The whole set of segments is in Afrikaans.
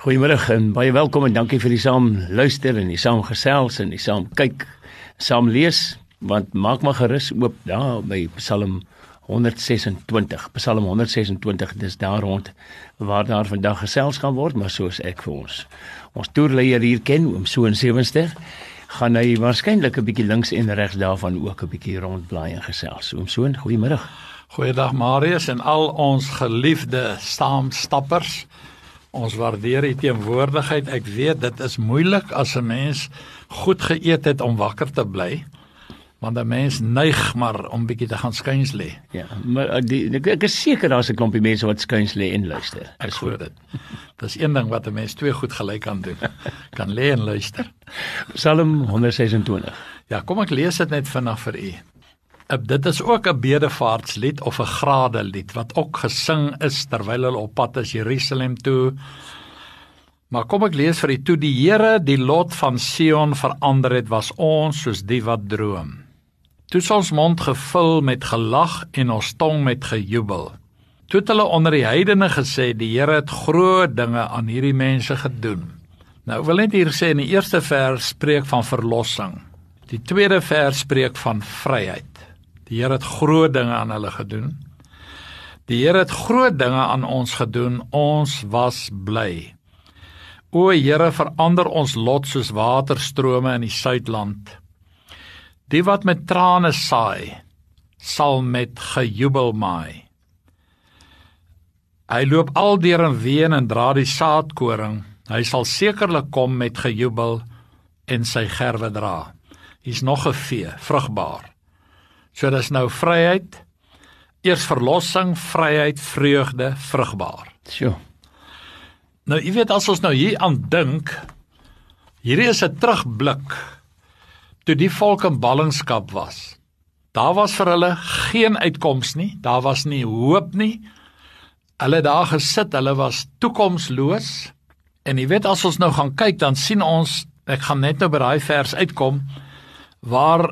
Goeiemôre en baie welkom en dankie vir die saam luister en die saam gesels en die saam kyk, saam lees want maak maar gerus oop daar by Psalm 126. Psalm 126 dis daar rond waar daar vandag gesels gaan word, maar soos ek vir ons ons toerleier hier ken, oom so en sewenster, gaan hy waarskynlik 'n bietjie links en regs daarvan ook 'n bietjie rondblaai en gesels. Oom so, goeiemôre. Goeiedag Marius en al ons geliefde saamstappers. Ons waardeer u teenwoordigheid. Ek weet dit is moeilik as 'n mens goed geëet het om wakker te bly. Want 'n mens neig maar om bietjie te gaan skuins lê. Ja, maar eh, die, ek, ek is seker daar's 'n klompie mense wat skuins lê en luister. Ek hoor dit. Dis een ding wat 'n mens twee goed gelyk kan doen. Kan lê en luister. Psalm 126. Ja, kom ek lees dit net vinnig vir u. Dit is ook 'n bedevaartslied of 'n gradelied wat ook gesing is terwyl hulle op pad is Jerusalem toe. Maar kom ek lees vir u toe die Here die lot van Sion verander het was ons soos die wat droom. Toe ons mond gevul met gelag en ons tong met gejubel. Toe het hulle onder die heidene gesê die Here het groot dinge aan hierdie mense gedoen. Nou wil net hier sê in die eerste vers spreek van verlossing. Die tweede vers spreek van vryheid. Die Here het groot dinge aan hulle gedoen. Die Here het groot dinge aan ons gedoen. Ons was bly. O Here, verander ons lot soos waterstrome in die suidland. Die wat met trane saai, sal met gejubel maai. Hy loop aldeer in ween en dra die saadkoring. Hy sal sekerlik kom met gejubel en sy gerwe dra. Hier's nog 'n vee, vrugbaar. So dis nou vryheid, eers verlossing, vryheid, vreugde, vrugbaar. Sjoe. Nou jy weet as ons nou hier aan dink, hierdie is 'n terugblik toe die volk in ballingskap was. Daar was vir hulle geen uitkoms nie, daar was nie hoop nie. Hulle daar gesit, hulle was toekomsloos. En jy weet as ons nou gaan kyk, dan sien ons, ek gaan net nou by daai vers uitkom waar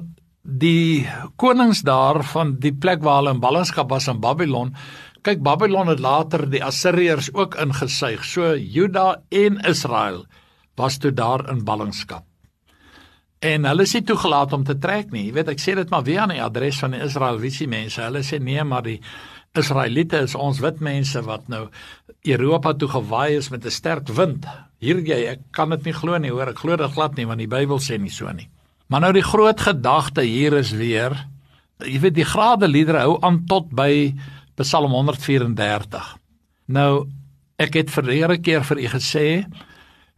die konings daar van die plek waar hulle in ballingskap was in Babylon. Kyk, Babylon het later die Assiriërs ook ingesuig. So Juda en Israel was toe daar in ballingskap. En hulle is nie toegelaat om te trek nie. Jy weet, ek sê dit maar weer aan die adres van die Israeliese mense. Hulle sê nee, maar die Israeliete is ons wit mense wat nou Europa toe gewaai is met 'n sterk wind. Hier jy, ek kan dit nie glo nie, hoor. Ek glo dit glad nie want die Bybel sê nie so nie. Maar nou die groot gedagte hier is weer, jy weet die grade liedere hou aan tot by Psalm 134. Nou ek het verlede keer vir u gesê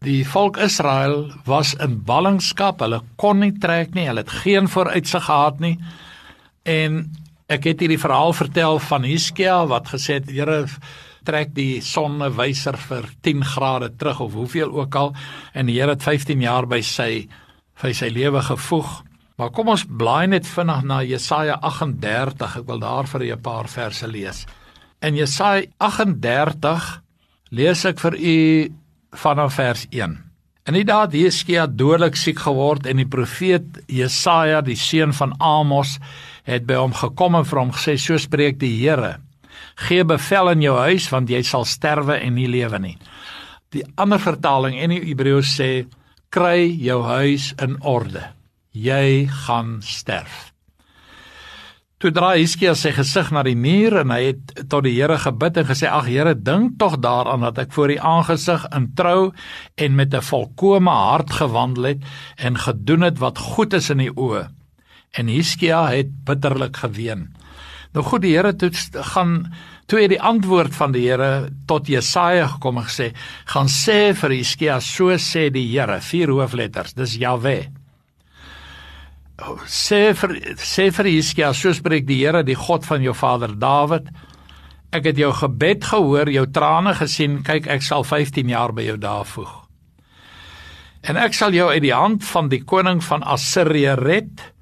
die volk Israel was in ballingskap, hulle kon nie trek nie, hulle het geen vooruitsig gehad nie. En ek het hierdie verhaal vertel van Hiskia wat gesê het Here trek die sonnewyser vir 10 grade terug of hoeveel ook al en die Here het 15 jaar by sy vir sy lewe gevoeg. Maar kom ons blaai net vinnig na Jesaja 38. Ek wil daar vir 'n paar verse lees. In Jesaja 38 lees ek vir u vanaf vers 1. In die dae Jeskia dodelik siek geword en die profeet Jesaja, die seun van Amos, het by hom gekom en vir hom gesê: "So spreek die Here: Gee bevel in jou huis want jy sal sterwe en nie lewe nie." Die ander vertaling in die Hebreëus sê: kry jou huis in orde. Jy gaan sterf. Toe draai Hiskia sy gesig na die muur en hy het tot die Here gebid en gesê: "Ag Here, dink tog daaraan dat ek voor U aangesig in trou en met 'n volkomme hart gewandel het en gedoen het wat goed is in U oë." En Hiskia het bitterlik geween. Nou goed, die Here het gaan toe het die antwoord van die Here tot Jesaja gekom en gesê: "Gaan sê vir Hiskia, so sê die Here, vier hoofletters, dis Jahwe. Sê vir sê vir Hiskia, so spreek die Here, die God van jou vader Dawid: Ek het jou gebed gehoor, jou trane gesien, kyk ek sal 15 jaar by jou daar voeg. En ek sal jou uit die hand van die koning van Assirië red."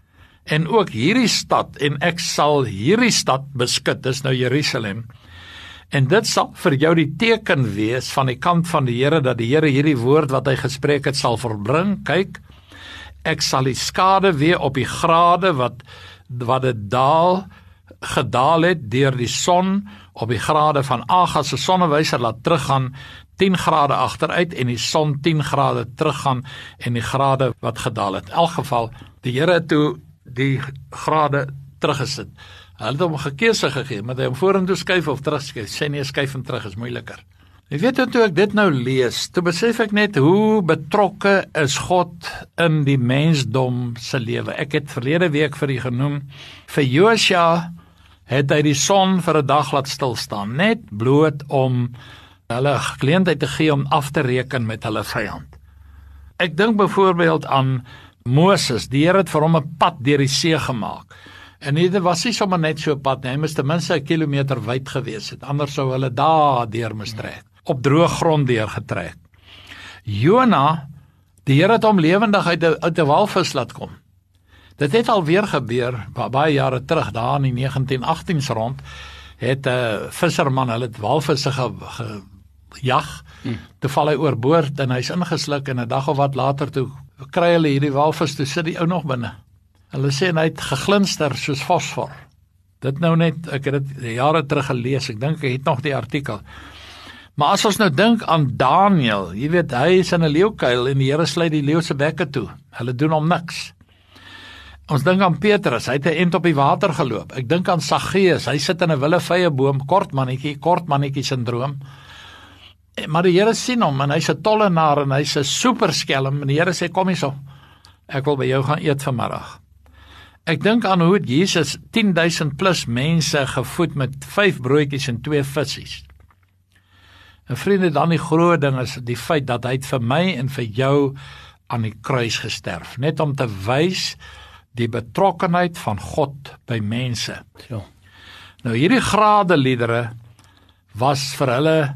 En ook hierdie stad en ek sal hierdie stad beskik dis nou Jerusalem en dit sal vir jou die teken wees van die kant van die Here dat die Here hierdie woord wat hy gespreek het sal verbring kyk ek sal die skade weer op die grade wat wat dit daal gedaal het deur die son op die grade van Agas se sonnewyser laat teruggaan 10 grade agteruit en die son 10 grade teruggaan en die grade wat gedaal het. In elk geval, die Here het toe die grade teruggesit. Hulle het hom 'n keuse gegee, maar hy hom vorentoe skuif of terugskuif. Sê nee, skuif hom terug is moeiliker. Ek weet toe ek dit nou lees, toe besef ek net hoe betrokke is God in die mensdom se lewe. Ek het verlede week vir u genoem vir Josua het hy die son vir 'n dag laat stil staan, net bloot om hulle geleentheid te gee om af te reken met hulle vyand. Ek dink byvoorbeeld aan Moses. Die Here het vir hom 'n pad deur die see gemaak. En dit was nie sommer net so 'n pad nie, hy moes ten minste 'n kilometer wyd gewees het. Anders sou hulle daar deur moes trek, op droë grond deur getrek. Jona, die Here het hom lewendig uit 'n uit 'n walvis laat kom. Dit het al weer gebeur baie jare terug, daar in die 1918s rond, het 'n uh, visserman hulle walvisse ge, ge jag. Hmm. Toe val hy oorboord en hy's ingesluk en 'n dag of wat later toe kry hulle hierdie walvis toe sit die ou nog binne. Hulle sê hy het geglinster soos fosfor. Dit nou net ek het dit jare terug gelees. Ek dink ek het nog die artikel. Maar as ons nou dink aan Daniel, jy weet hy is in 'n leeukuil en die Here sluit die leeu se bekke toe. Hulle doen hom niks. Ons dink aan Petrus, hy het 'n ent op die water geloop. Ek dink aan Saggeus, hy sit in 'n willevye boom, kort mannetjie, kort mannetjie sindroom. Eh, maar die Here sien hom en hy's 'n tollenaar en hy's 'n superskelm en die Here sê kom hierso. Ek wil by jou gaan eet vanmiddag. Ek dink aan hoe Jesus 10000 plus mense gevoed met 5 broodjies en 2 visse. 'n Vriende, dan die groot ding is die feit dat hy vir my en vir jou aan die kruis gesterf, net om te wys die betrokkenheid van God by mense. Ja. Nou hierdie grade liedere was vir hulle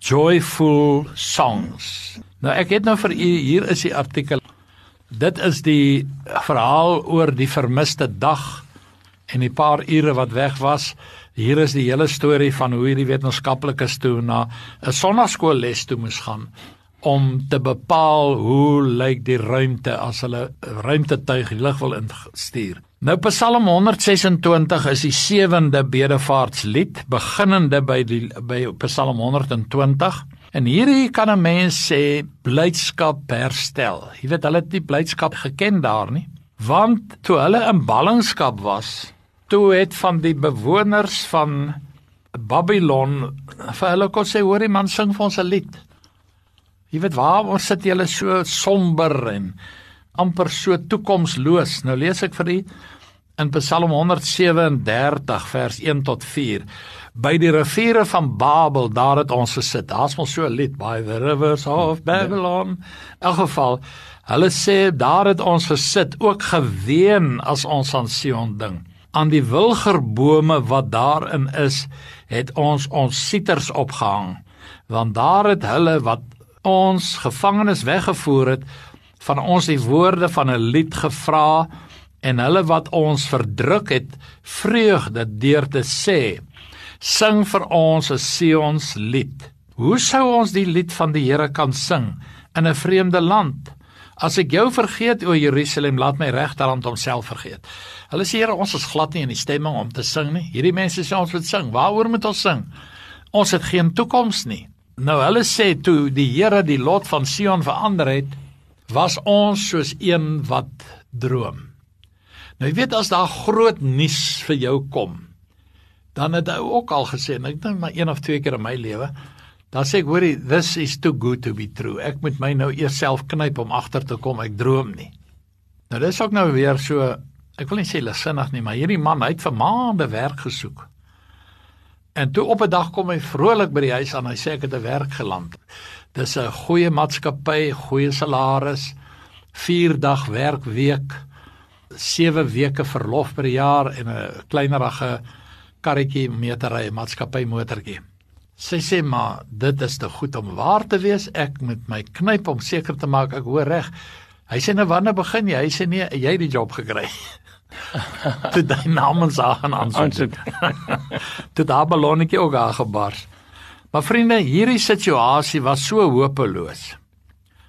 joyful songs. Nou ek het nou vir u hier is die artikel. Dit is die verhaal oor die vermiste dag en die paar ure wat weg was. Hier is die hele storie van hoe hierdie wetenskaplikes toe na 'n sonnaskoolles toe moes gaan om te bepaal hoe lyk die ruimte as hulle ruimtetuig lig wil instuur. Nou Psalm 126 is die sewende bedevaartslied, beginnende by die by Psalm 120. En hierdie kan 'n mens sê blydskap herstel. Jy weet hulle het nie blydskap geken daar nie, want toe hulle in ballingskap was, toe het van die bewoners van Babylon vir hulle kon sê hoorie man sing vir ons 'n lied. Jy weet waar ons sit julle so somber en amper so toekomsloos. Nou lees ek vir u in Psalm 137 vers 1 tot 4. By die riviere van Babel, daar het ons gesit. Daar's mos so 'n lied by the rivers of Babylon. In elk geval, hulle sê daar het ons gesit, ook geween as ons aan Sion ding. Aan die wilgerbome wat daarin is, het ons ons sieters opgehang, want daar het hulle wat ons gevangenes weggevoer het van ons die woorde van 'n lied gevra en hulle wat ons verdruk het vreugde deur te sê sing vir ons 'n Sions lied. Hoe sou ons die lied van die Here kan sing in 'n vreemde land? As ek jou vergeet o Jerusalem, laat my regterhand homself vergeet. Hulle sê Here, ons is glad nie in die stemming om te sing nie. Hierdie mense sê ons moet sing. Waaroor moet ons sing? Ons het geen toekoms nie. Nou hulle sê toe die Here die lot van Sion verander het, was ons soos een wat droom. Nou jy weet as daar groot nuus vir jou kom, dan het hy ook al gesê, en ek dink maar een of twee keer in my lewe, dan sê ek hoorie, this is too good to be true. Ek moet my nou eers self knyp om agter te kom ek droom nie. Nou dis ook nou weer so, ek wil nie sê lesinnig nie, maar hierdie man, hy het vir maande werk gesoek. En toe op 'n dag kom hy vrolik by die huis aan, hy sê ek het 'n werk geland. Dis 'n goeie maatskappy, goeie salaris, 4 dag werkweek, 7 weke verlof per jaar en 'n kleinerige karretjie mee te ry, maatskappy motortjie. Sy sê maar dit is te goed om waar te wees. Ek moet my knyp om seker te maak ek hoor reg. Hy sê nou wanneer begin jy? Hy sê nee, jy het die job gekry. Toe daai namens aan aansoek. Toe daai ballonnetjie ook aangebars. Maar vriende, hierdie situasie was so hopeloos.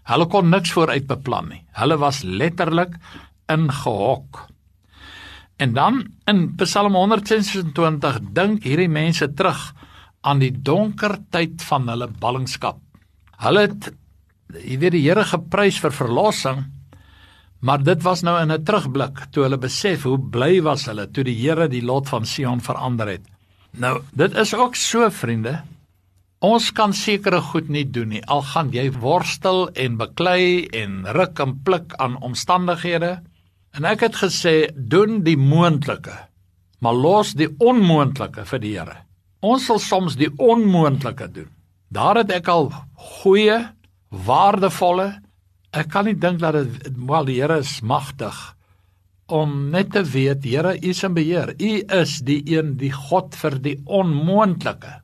Hulle kon niks vooruit beplan nie. Hulle was letterlik ingehok. En dan in Psalm 126 dink hierdie mense terug aan die donker tyd van hulle ballingskap. Hulle het jy weet die Here geprys vir verlossing, maar dit was nou in 'n terugblik toe hulle besef hoe bly was hulle toe die Here die lot van Sion verander het. Nou, dit is ook so vriende. Ons kan sekere goed nie doen nie. Al gaan jy worstel en beklei en ruk en pluk aan omstandighede. En ek het gesê, doen die moontlike, maar los die onmoontlike vir die Here. Ons sal soms die onmoontlike doen. Daar het ek al goeie, waardevolle ek kan nie dink dat dit wel die Here is magtig om net te weet Here U is in beheer. U is die een die God vir die onmoontlike.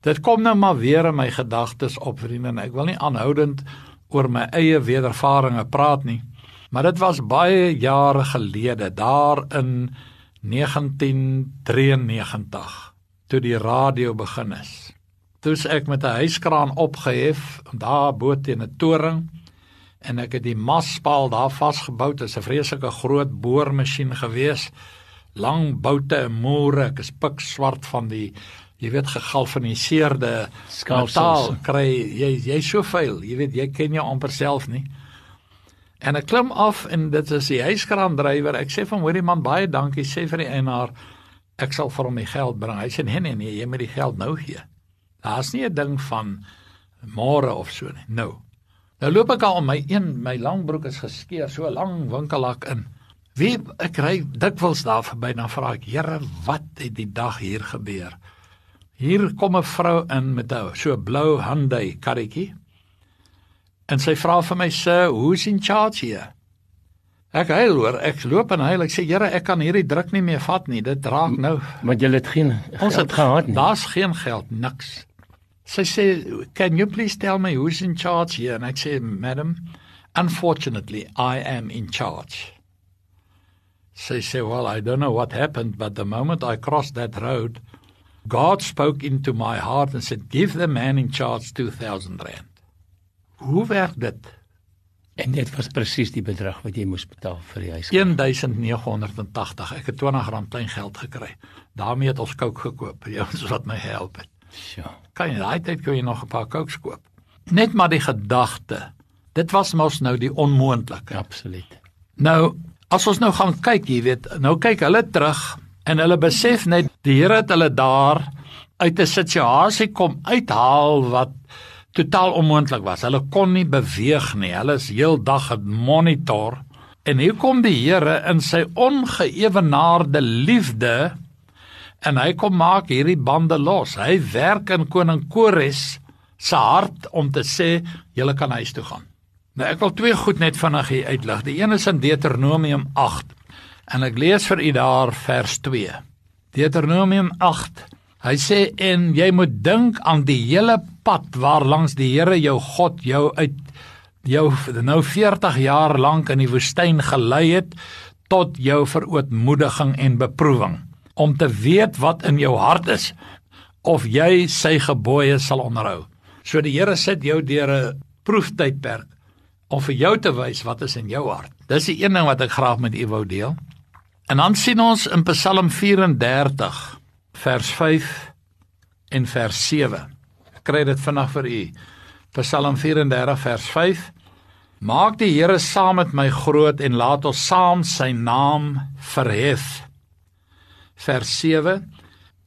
Dit kom nou maar weer in my gedagtes op vriende en ek wil nie aanhoudend oor my eie wedervarings praat nie. Maar dit was baie jare gelede daar in 1993 toe die radio begin is. Toe's ek met 'n hyskraan opgehef daar bo teen 'n toring en ek het die maspaal daar vasgebou. Dit is 'n vreeslike groot boormasjien gewees. Lang boute en moere, ek is pik swart van die jy weet gegalvaniseerde skaalsaal kry jy jy so veel. Jy weet jy ken jou amper self nie. En ek klim af en dit is die hyskraan drywer. Ek sê van hoorie man baie dankie sê vir die eienaar ek sal vir hom die geld bring. Hy sê nee nee nee, jy moet die geld nou gee. Daar's nie 'n ding van môre of so nie. Nou. Nou loop ek al om my een my langbroek is geskeur, so 'n lang winkellak in. Wie ek ry dikwels daar verby dan vra ek, "Here, wat het die dag hier gebeur?" Hier kom 'n vrou in met 'n so blou Hyundai karretjie. En sy vra vir my, "Sir, who's in charge here?" Ek huil hoor, ek loop en huil. Ek sê, "Here, ek kan hierdie druk nie meer vat nie. Dit raak nou." Want jy het geen Ons het gehad nie. Daar's geen geld, niks. Sy sê, "Can you please tell me who's in charge here?" En ek sê, "Madam, unfortunately, I am in charge." Sy sê, "Well, I don't know what happened, but the moment I crossed that road, God spoke into my heart and said, "Give the man in charge 2000 rand." Hoe werk dit? En dit was presies die bedrag wat jy moes betaal vir die huis. 1980. Ek het 20 rand klein geld gekry. daarmee het ons kook gekoop. Die ouens wat my help het. Ja. Kan jy daai tyd kon jy nog 'n paar kooks koop. Net maar die gedagte. Dit was mos nou die onmoontlike. Absoluut. Nou, as ons nou gaan kyk, jy weet, nou kyk hulle terug en hulle besef net die Here het hulle daar uit 'n situasie kom uithaal wat totaal onmoontlik was. Hulle kon nie beweeg nie. Hulle is heeldag gemonitor en hier kom die Here in sy ongeëwenaarde liefde en hy kom maak hierdie bande los. Hy werk in koning Kores se hart om te sê julle kan huis toe gaan. Nou ek wil twee goed net vinnig uitlig. Die een is in Deuteronomium 8 en ek lees vir u daar vers 2. Deuteronomium 8. Hy sê en jy moet dink aan die hele pad waar langs die Here jou God jou uit jou nou 40 jaar lank in die woestyn gelei het tot jou verootmoediging en beproewing om te weet wat in jou hart is of jy sy gebooie sal onderhou. So die Here sit jou deur 'n proeftydperk om vir jou te wys wat is in jou hart. Dis die een ding wat ek graag met u wou deel. En dan sien ons in Psalm 34 vers 5 en vers 7. Ek kry dit vinnig vir u. Psalm 34 vers 5 Maak die Here saam met my groot en laat ons saam sy naam verhef. Vers 7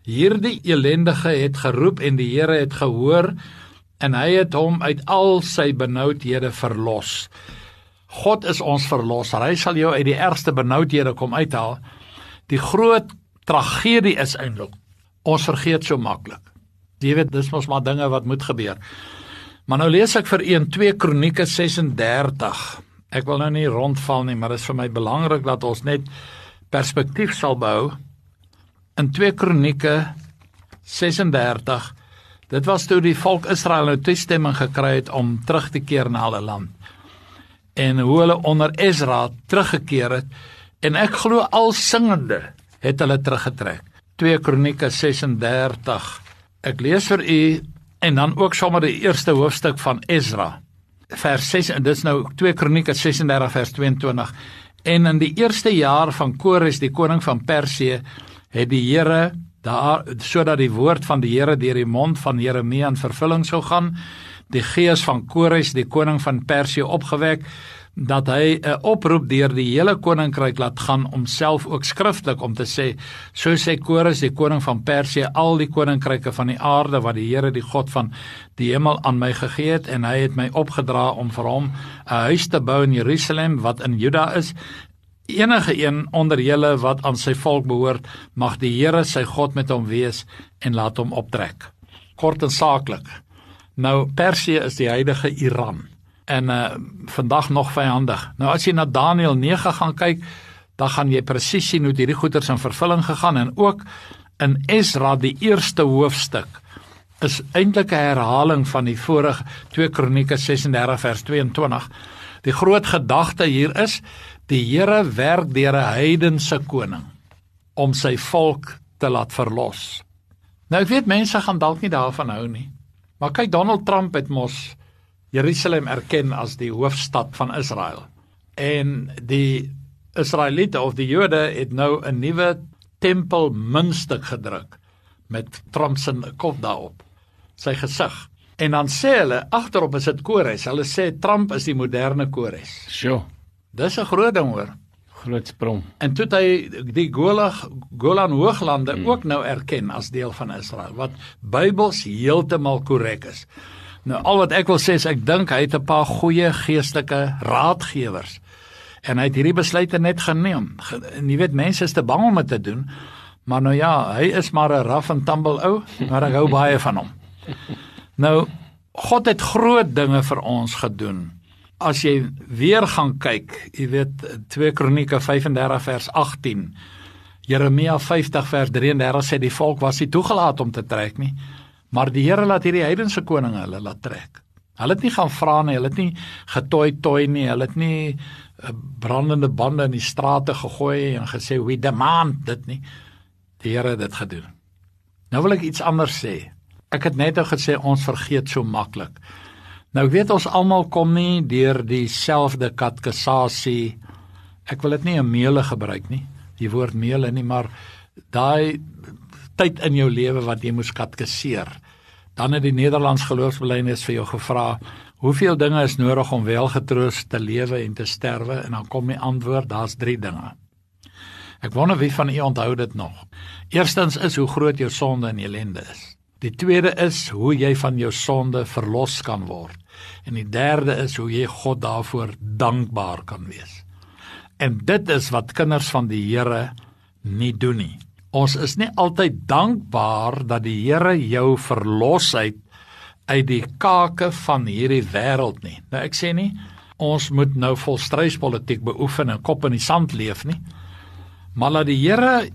Hierdie elendige het geroep en die Here het gehoor en hy het hom uit al sy benoudhede verlos. God is ons verlosser. Hy sal jou uit die ergste benoudhede kom uithaal. Die groot tragedie is eintlik ons vergeet so maklik. Jy weet dis mos maar dinge wat moet gebeur. Maar nou lees ek vir 1 2 Kronieke 36. Ek wil nou nie rondval nie, maar dit is vir my belangrik dat ons net perspektief sal behou. In 2 Kronieke 36 Dit was toe die volk Israel nou toestemming gekry het om terug te keer na hulle land. En hoe hulle onder Ezra teruggekeer het en ek glo al singende het hulle teruggetrek. 2 Kronieke 36. Ek lees vir u en dan ook sommer die eerste hoofstuk van Ezra. Vers 6 en dis nou 2 Kronieke 36 vers 22. En in die eerste jaar van Kores die koning van Persië het die Here daar sodat die woord van die Here deur die mond van Jeremia in vervulling sou gaan die gees van Kores die koning van Persië opgewek dat hy 'n oproep deur die hele koninkryk laat gaan om self ook skriftelik om te sê so sê Kores die koning van Persië al die koninkryke van die aarde wat die Here die God van die hemel aan my gegee het en hy het my opgedra om vir hom 'n huis te bou in Jerusalem wat in Juda is. Enige een onder julle wat aan sy volk behoort mag die Here sy God met hom wees en laat hom optrek. Kort en saaklik nou Persië is die huidige Iran en uh vandag nog vyandig. Nou as jy na Daniël 9 gaan kyk, dan gaan jy presies sien hoe hierdie goeters in vervulling gegaan en ook in Esra die eerste hoofstuk is eintlik 'n herhaling van die vorige 2 Kronieke 36 vers 22. Die groot gedagte hier is die Here werk deur 'n heidense koning om sy volk te laat verlos. Nou ek weet mense gaan dalk nie daarvan hou nie. Maar kyk Donald Trump het mos Jerusalem erken as die hoofstad van Israel. En die Israeliete of die Jode het nou 'n nuwe tempel muntstuk gedruk met Trump se kop daarop. Sy gesig. En dan sê hulle agterop is dit Kores. Hulle sê Trump is die moderne Kores. Sjoe. Dis 'n groot ding hoor. Groot sprong. En toe hy die Golag Golan Hooglande hmm. ook nou erken as deel van Israel wat Bybels heeltemal korrek is. Nou al wat ek wil sê is ek dink hy het 'n paar goeie geestelike raadgewers. En hy het hierdie besluite net geneem. En jy weet mense is te bang om dit te doen. Maar nou ja, hy is maar 'n rough and tumble ou, maar ek hou baie van hom. Nou God het groot dinge vir ons gedoen. As jy weer gaan kyk, jy weet 2 Kronieke 35 vers 18. Jeremia 50 vers 33 sê die volk was nie toegelaat om te trek nie. Maar die Here laat hierdie heidense koninge hulle laat trek. Hulle het nie gaan vra nie, hulle het nie getoi toi nie, hulle het nie eh, brandende bande in die strate gegooi en gesê we demand dit nie. Die Here het dit gedoen. Nou wil ek iets anders sê. Ek het net nou gesê ons vergeet so maklik. Nou weet ons almal kom nie deur dieselfde katkesasie. Ek wil dit nie 'n meele gebruik nie. Die woord meele nie, maar daai tyd in jou lewe wat jy moes katkeseer. Dan het die Nederlands geloofsbelijdenis vir jou gevra, hoeveel dinge is nodig om welgetroos te lewe en te sterwe en dan kom die antwoord, daar's 3 dinge. Ek wonder wie van u onthou dit nog. Eerstens is hoe groot jou sonde en ellende is. Die tweede is hoe jy van jou sonde verlos kan word. En die derde is hoe jy God daarvoor dankbaar kan wees. En dit is wat kinders van die Here nie doen nie. Ons is nie altyd dankbaar dat die Here jou verlos het uit die kake van hierdie wêreld nie. Nou ek sê nie ons moet nou volstryspolitiek beoefen en kop in die sand leef nie. Maar laat die Here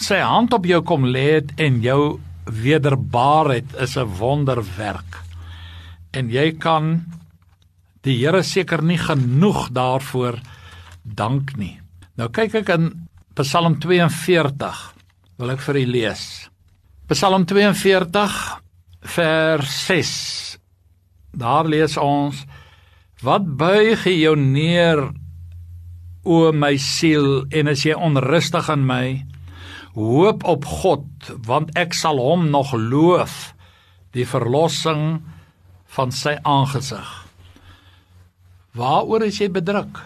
sy hand op jou kom lê en jou wederbaarheid is 'n wonderwerk. En jy kan die Here seker nie genoeg daarvoor dank nie. Nou kyk ek in Psalm 42 wil ek vir u lees. Psalm 42 vers 6. Daar lees ons: Wat buig jy jou neer o my siel en as jy onrustig in my hoop op God want ek sal hom nog loof die verlossing van sy aangesig. Waaroor is jy bedruk?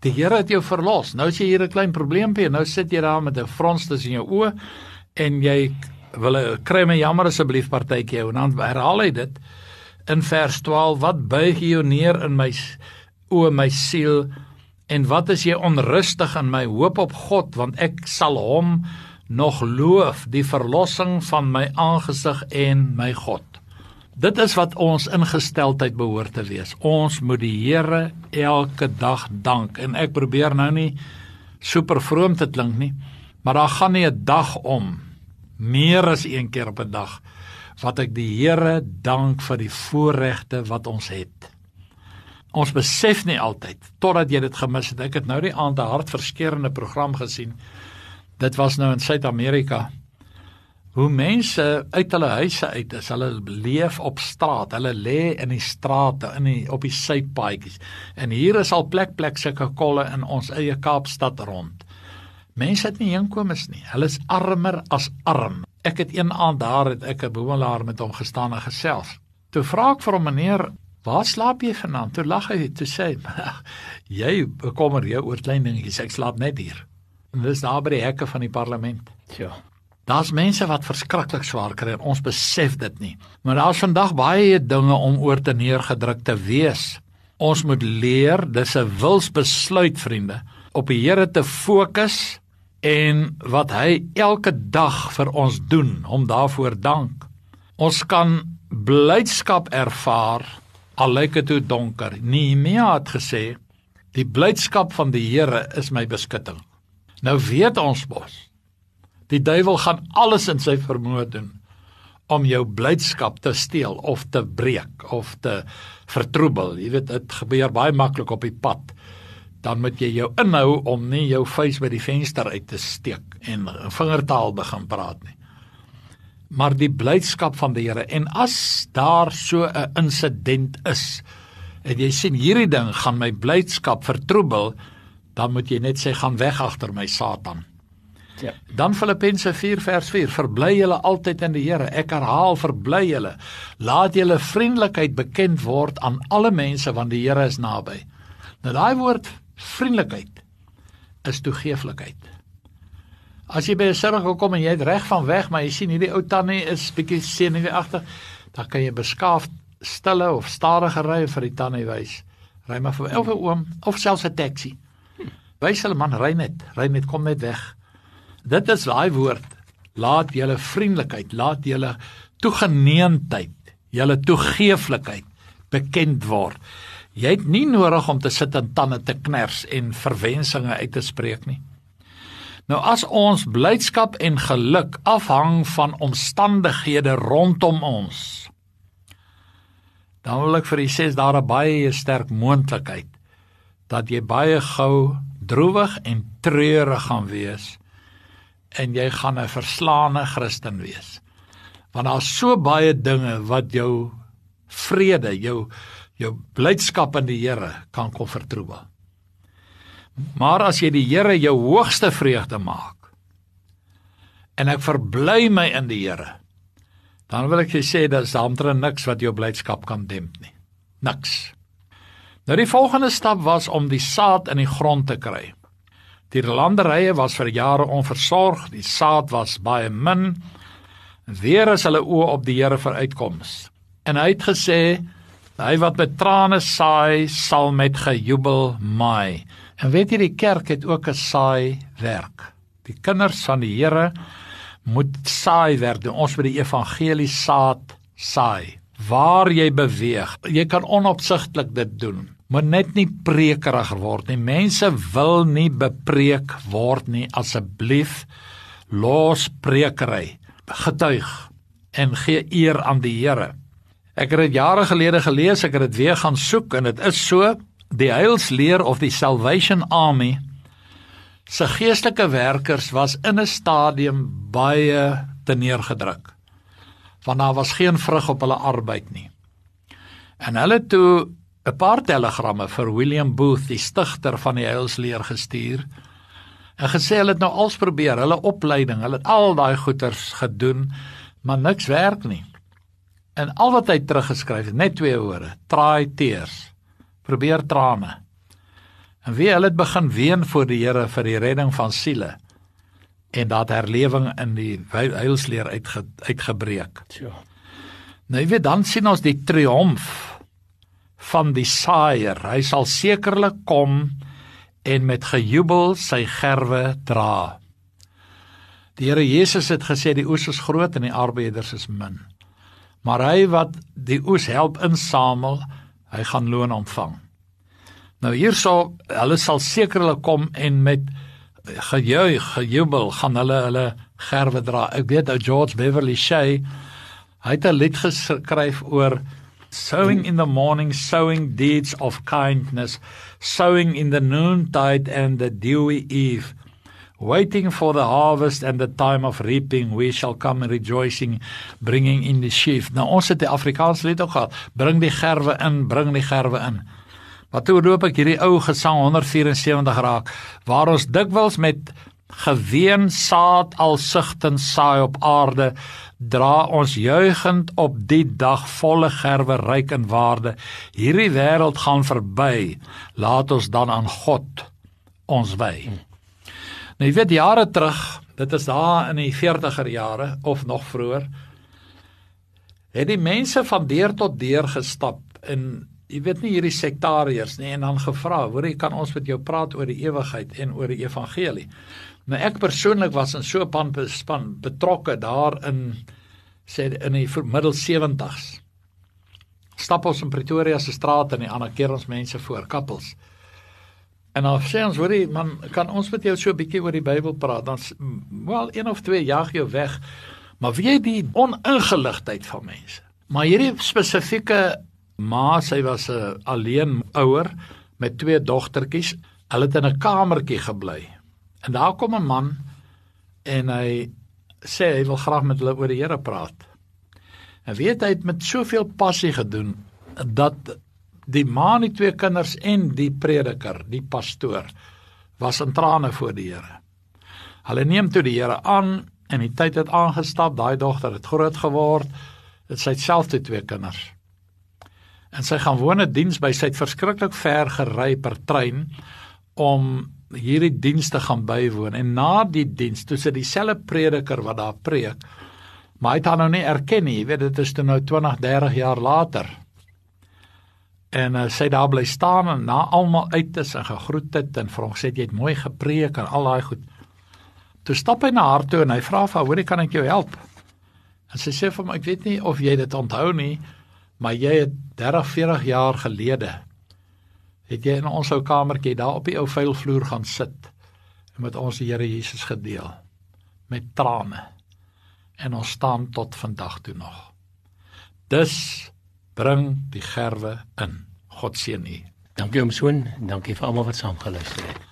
Die Here het jou verlos. Nou as jy hier 'n klein probleempie, nou sit jy daar met 'n frons tussen jou oë en jy wil kry my jammer asseblief partytjie en dan herhaal hy dit in vers 12 wat buig jy neer in my o my siel en wat is jy onrustig in my hoop op God want ek sal hom nog loof die verlossing van my aangesig en my God Dit is wat ons ingesteldheid behoort te wees. Ons moet die Here elke dag dank en ek probeer nou nie super vroom te klink nie, maar daar gaan nie 'n dag om meer as een keer op 'n dag wat ek die Here dank vir die voorregte wat ons het. Ons besef nie altyd totdat jy dit gemis het. Ek het nou die aand 'n hartverskeurende program gesien. Dit was nou in Suid-Amerika hoe mense uit hulle huise uit is, hulle leef op straat, hulle lê in die strate, in die op die sypaadjies. En hier is al plek plek sulke kolle in ons eie Kaapstad rond. Mense het nie inkomens nie. Hulle is armer as arm. Ek het een aand daar het ek 'n bewonderaar met hom gestaan en gesels. Toe vra ek vir hom meneer, "Waar slaap jy vanaand?" Toe lag hy toe sê, "Jy bekommer jou oor klein dingetjies. Ek slaap net hier." En dis daar by die hekke van die parlement. Ja. Daar's mense wat verskriklik swaar kry en ons besef dit nie. Maar daar's vandag baie dinge om oor te neergedruk te wees. Ons moet leer, dis 'n wilsbesluit vriende, op die Here te fokus en wat hy elke dag vir ons doen, om daarvoor dank. Ons kan blydskap ervaar al lyk dit hoe donker. Nehemia het gesê, "Die blydskap van die Here is my beskutting." Nou weet ons mos. Die duiwel gaan alles in sy vermoë doen om jou blydskap te steel of te breek of te vertroebel. Jy weet dit gebeur baie maklik op die pad. Dan moet jy jou inhou om nie jou vuis by die venster uit te steek en vingertaal begin praat nie. Maar die blydskap van die Here en as daar so 'n insident is en jy sien hierdie ding gaan my blydskap vertroebel, dan moet jy net sê gaan weg agter my Satan. Ja. Dan Filippense 4 vers 4: Verbly julle altyd in die Here. Ek herhaal, verbly julle. Laat julle vriendelikheid bekend word aan alle mense want die Here is naby. Nou daai woord vriendelikheid is toegeeflikheid. As jy by 'n sirkel kom en jy het reg van weg, maar jy sien hierdie ou tannie is bietjie senuweeagtig, dan kan jy beskaafd stille of stadige ry vir die tannie wys. Ry maar vir 'n oom of selfs 'n taxi. Wys hulle man, ry net, ry net, kom net weg. Dit is daai woord. Laat julle vriendelikheid, laat julle toegeneentheid, julle toegeeflikheid bekend word. Jy het nie nodig om te sit en tande te kners en verwensinge uit te spreek nie. Nou as ons blydskap en geluk afhang van omstandighede rondom ons, dan wil ek vir u sê daar 'n baie sterk moontlikheid dat jy baie gou droewig en treurig gaan wees en jy gaan 'n verslaane Christen wees. Want daar's so baie dinge wat jou vrede, jou jou blydskap in die Here kan kom vertroebel. Maar as jy die Here jou hoogste vreugde maak en ek verbly my in die Here, dan wil ek sê dat daar omtrent niks wat jou blydskap kan demp nie. Niks. Nou die volgende stap was om die saad in die grond te kry. Die landerye was vir jare onversorg, die saad was baie min. Weer is hulle oë op die Here vir uitkoms. En hy het gesê, hy wat met trane saai, sal met gejubel maai. En weet jy die kerk het ook 'n saai werk. Die kinders van die Here moet saai werk doen. Ons moet die evangelie saad saai. Waar jy beweeg, jy kan onopsigtelik dit doen moet net nie prekerig word nie. Mense wil nie bepreek word nie. Asseblief los prekery. Getuig en gee eer aan die Here. Ek het dit jare gelede gelees, ek het dit weer gaan soek en dit is so die heilsleer of die Salvation Army se geestelike werkers was in 'n stadium baie teneergedruk. Want daar was geen vrug op hulle arbeid nie. En hulle toe 'n paar telegramme vir William Booth, die stigter van die Heilsleer gestuur. En gesê hulle het nou als probeer, hulle opleiding, hulle het al daai goeters gedoen, maar niks werk nie. En al wat hy teruggeskryf het, net twee woorde: try tears. Probeer trane. En wie hulle het begin ween voor die Here vir die redding van siele en dat herlewing in die heilsleer uitge, uitgebreek. Ja. Nou jy weet dan sien ons die triomf van die saaier. Hy sal sekerlik kom en met gejubel sy gerwe dra. Die Here Jesus het gesê die oes is groot en die arbeiders is min. Maar hy wat die oes help insamel, hy gaan loon ontvang. Nou hierso, hulle sal sekerlik kom en met gejuig, gejubel gaan hulle hulle gerwe dra. Ek weet ou George Beverly Shea, hy het 'n lied geskryf oor sowing in the morning sowing deeds of kindness sowing in the noontide and the dewy eve. Waiting for the harvest and the time of reaping we shall come rejoicing bringing in the sheaf. Nou ons het die Afrikaans lied ook gehad bring die gerwe in bring die gerwe in. Wat toe loop ek hierdie ou gesang 174 raak waar ons dikwels met geween saad al sigtend saai op aarde dra ons juigend op die dag volle gerwe ryk in waarde. Hierdie wêreld gaan verby. Laat ons dan aan God ons wy. Nou jy weet jare terug dit is daar in die 40er jare of nog vroeër het die mense van deur tot deur gestap en jy weet nie hierdie sektariërs nie en dan gevra hoor jy kan ons met jou praat oor die ewigheid en oor die evangelie Nou ek persoonlik was in so 'n span betrokke daar in sê in die middel 70s. Stap ons in Pretoria se strate en die ander keer ons mense voor kappels. En dan sê ons hoorie man, kan ons met jou so 'n bietjie oor die Bybel praat? Dan wel een of twee jag jou weg. Maar wie jy die oningeligtheid van mense. Maar hierdie spesifieke ma, sy was 'n alleen ouer met twee dogtertjies. Hulle het in 'n kamertjie gebly En daar kom 'n man en hy sê hy wil graag met hulle oor die Here praat. En weet hy het met soveel passie gedoen dat die ma en die twee kinders en die prediker, die pastoor was in trane voor die Here. Hulle neem toe die Here aan en die tyd het aangestap, daai dogter het groot geword, het sy self te twee kinders. En sy gaan woon 'n diens by sy het verskriklik ver gery per trein om hierdie dienste gaan bywoon. En na die diens toe sit dieselfde prediker wat daar preek maar hy het haar nou nie erken nie jy weet dit is toe nou 20 30 jaar later. En uh, sy daar bly staan en na almal uit is en gegroet het en hom sê jy het mooi gepreek en al daai goed. Toe stap hy na haar toe en hy vra vir haar hoor kan ek jou help? En sy sê vir hom ek weet nie of jy dit onthou nie maar jy het 30 40 jaar gelede het jy in ons ou kamertjie daar op die ou vuil vloer gaan sit en met ons Here Jesus gedeel met trane en ons staan tot vandag toe nog. Dus bring die gerwe in. God seën u. Dankie om soon, dankie vir almal wat saam geluister het.